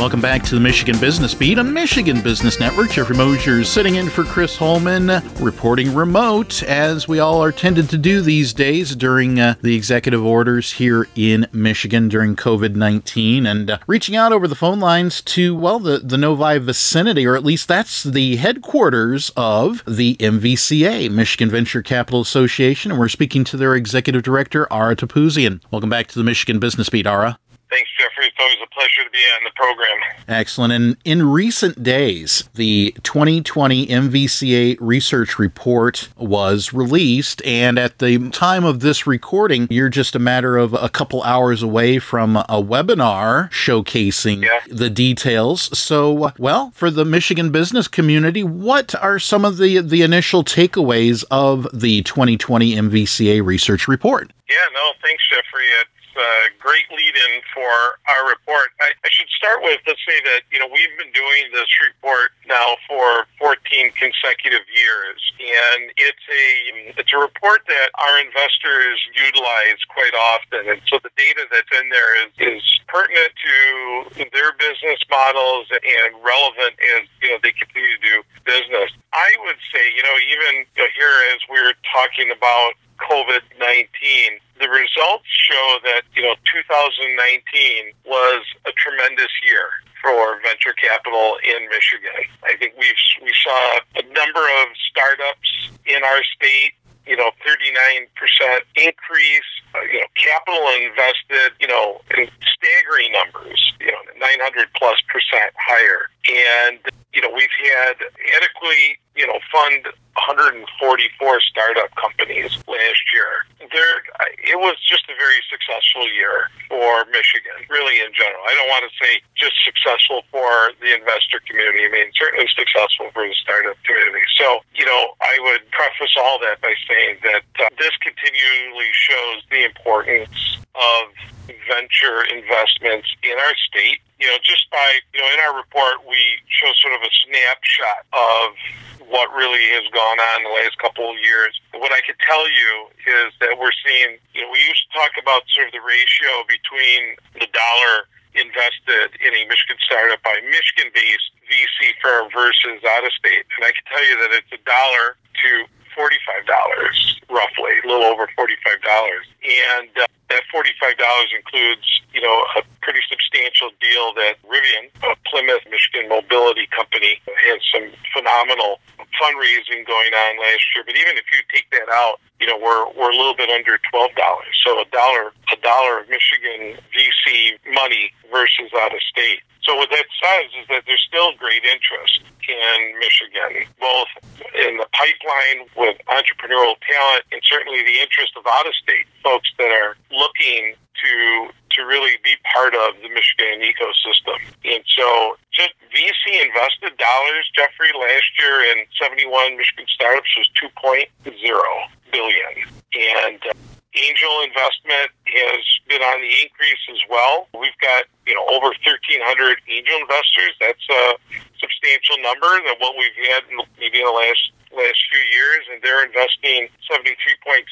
Welcome back to the Michigan Business Beat on Michigan Business Network. Jeffrey Mosher sitting in for Chris Holman, reporting remote, as we all are tended to do these days during uh, the executive orders here in Michigan during COVID 19, and uh, reaching out over the phone lines to, well, the, the Novi vicinity, or at least that's the headquarters of the MVCA, Michigan Venture Capital Association, and we're speaking to their executive director, Ara Topouzian. Welcome back to the Michigan Business Beat, Ara. Thanks, Jeffrey. It's always a pleasure to be on the program. Excellent. And in recent days, the 2020 MVCA research report was released. And at the time of this recording, you're just a matter of a couple hours away from a webinar showcasing yeah. the details. So, well, for the Michigan business community, what are some of the, the initial takeaways of the 2020 MVCA research report? Yeah, no, thanks, Jeffrey. It's a great lead in for our report. I, I, should start with let's say that you know we've been doing this report now for 14 consecutive years, and it's a it's a report that our investors utilize quite often, and so the data that's in there is, is pertinent to their business models and relevant as you know they continue to do business. I would say you know even you know, here as we're talking about COVID 19, the results show that, you know, 2019 was a tremendous year for venture capital in Michigan. I think we we saw a number of startups in our state, you know, 39% increase, uh, you know, capital invested, you know, in staggering numbers, you know, 900 plus percent higher. And, you know, we've had adequately, you know, fund 144 startup companies last year. There, it was just a very successful year for Michigan, really in general. I don't want to say just successful for the investor community. I mean, certainly successful for the startup community. So, you know, I would preface all that by saying that uh, this continually shows the importance of venture investments in our state. You know, just by, you know, in our report, we show sort of a snapshot of what really has gone on in the last couple of years. What I can tell you is that we're seeing, you know, we used to talk about sort of the ratio between the dollar invested in a Michigan startup by Michigan based VC firm versus out of state. And I can tell you that it's a dollar to $45 roughly, a little over $45. And uh, that $45 includes, you know, a pretty substantial deal that Rivian, a Plymouth, Michigan mobility company, has some phenomenal fundraising going on last year. But even if you take that out, you know, we're we're a little bit under twelve dollars. So a dollar a dollar of Michigan VC money versus out of state. So what that says is that there's still great interest in Michigan, both in the pipeline with entrepreneurial talent and certainly the interest of out of state folks that are looking to to really be part of the Michigan ecosystem. And so just VC invested dollars, Jeffrey, last year in 71 Michigan startups was 2.0 billion. And uh, angel investment has been on the increase as well. We've got, you know, over 1,300 angel investors. That's a substantial number than what we've had in, maybe in the last last few years, and they're investing 73.6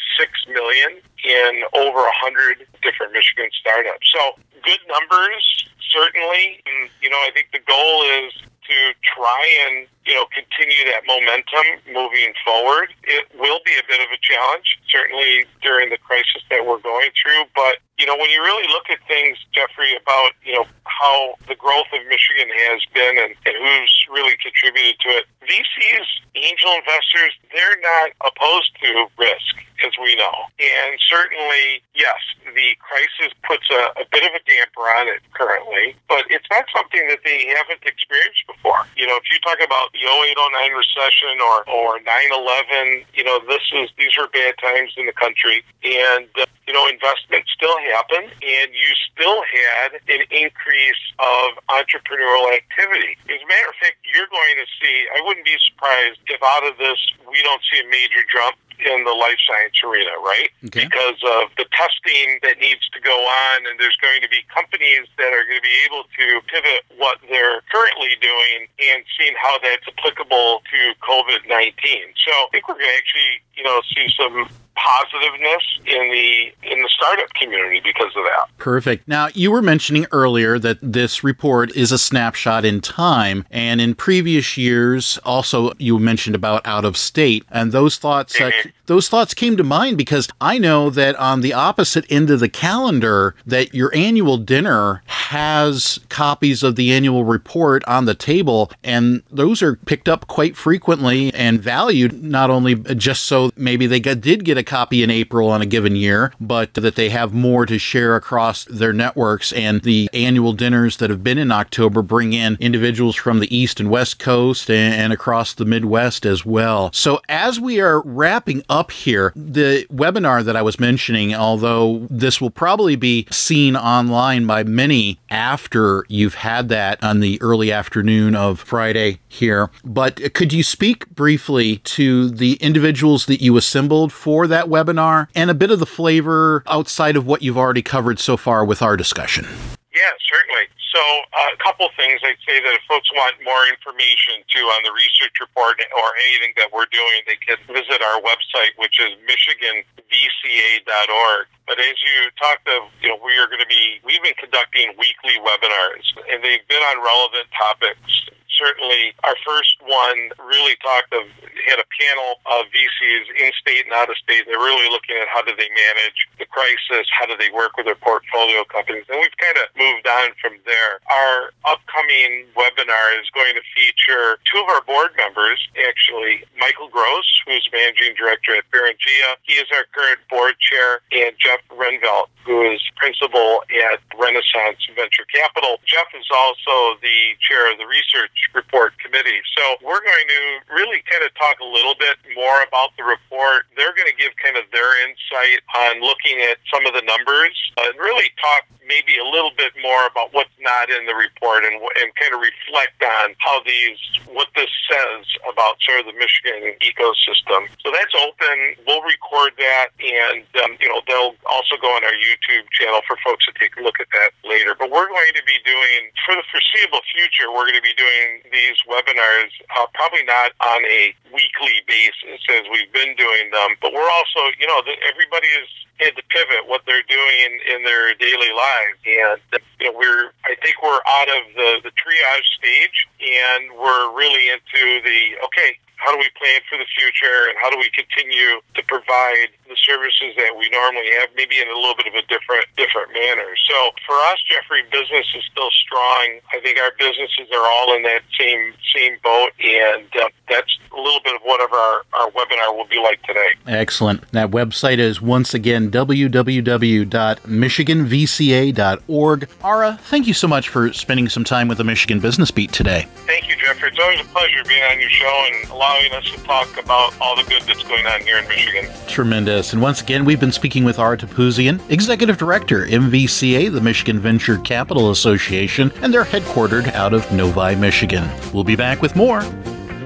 million in over 100 different Michigan startups. So good numbers, certainly. And, you know, I think the goal is to try and you know continue that momentum moving forward. It will be a bit of a challenge, certainly during the crisis that we're going through. But you know, when you really look at things, Jeffrey, about you know how the growth of Michigan has been and, and who's really contributed to it, VCs, angel investors, they're not opposed to risk as we know. And certainly, yes, the crisis puts a, a, bit of a damper on it currently, but it's not something that they haven't experienced before. You know, if you talk about the 0809 recession or, or 9-11, you know, this is, these are bad times in the country. And, uh, you know, investment still happened and you still had an increase of entrepreneurial activity. As a matter of fact, you're going to see, I wouldn't be surprised if out of this we don't see a major jump in the life science arena, right? Okay. Because of the testing that needs to go on, and there's going to be companies that are going to be able to pivot what they're currently doing and seeing how that's applicable to COVID 19. So I think we're going to actually, you know, see some positiveness in the in the startup community because of that. Perfect. Now, you were mentioning earlier that this report is a snapshot in time, and in previous years, also you mentioned about out of state, and those thoughts uh, Mhm. those thoughts came to mind because I know that on the opposite end of the calendar, that your annual dinner has copies of the annual report on the table, and those are picked up quite frequently and valued not only just so maybe they got, did get a copy in April on a given year, but that they have more to share across their networks. And the annual dinners that have been in October bring in individuals from the East and West Coast and, across the Midwest as well. So as we are wrapping up here, the webinar that I was mentioning, although this will probably be seen online by many after you've had that on the early afternoon of Friday here, but could you speak briefly to the individuals that you assembled for that webinar and a bit of the flavor outside of what you've already covered so far with our discussion? Yeah, certainly. So, uh, a couple things I'd say that if folks want more information too on the research report or anything that we're doing, they can visit our website, which is michiganvca.org. But as you talked of, you know, we are going to be, we've been conducting weekly webinars, and they've been on relevant topics. Certainly, our first one really talked of had a panel of VCs in state and out of state. They're really looking at how do they manage the crisis, how do they work with their portfolio companies, and we've kind of moved on from there. Our upcoming webinar is going to feature two of our board members, actually, Michael Gross, who's managing director at Beringea. He is our current board chair, and Jeff Rinvelt, who is principal at Renaissance Venture Capital. Jeff is also the chair of the research report committee. So we're going to really kind of talk a little bit more about the report. They're going to give kind of their insight on looking at some of the numbers and really talk maybe a little bit more about what's not in the report and, and kind of reflect on how these, what this says about sort of the Michigan ecosystem. So that's open. We'll record that and, um, you know, they'll also go on our YouTube channel for folks to take a look at that later. But we're going to be doing, for the foreseeable future, we're going to be doing these webinars uh, probably not on a weekly basis as we've been doing them, but we're also, you know, the, everybody is had to pivot what they're doing in their daily lives. And, you know, we're, I think we're out of the, the triage stage and we're really into the, okay, how do we plan for the future and how do we continue to provide the services that we normally have, maybe in a little bit of a different different manner. So for us, Jeffrey, business is still strong. I think our businesses are all in that same same boat, and uh, that's a little bit of what our our webinar will be like today. Excellent. That website is once again www.michiganvca.org. Ara, thank you so much for spending some time with the Michigan Business Beat today. Thank you, Jeffrey. It's always a pleasure being on your show and allowing us to talk about all the good that's going on here in Michigan. Tremendous. And once again, we've been speaking with Ara Topouzian, Executive Director, MVCA, the Michigan Venture Capital Association, and they're headquartered out of Novi, Michigan. We'll be back with more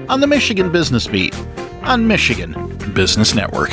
on the Michigan Business Beat on Michigan Business Network.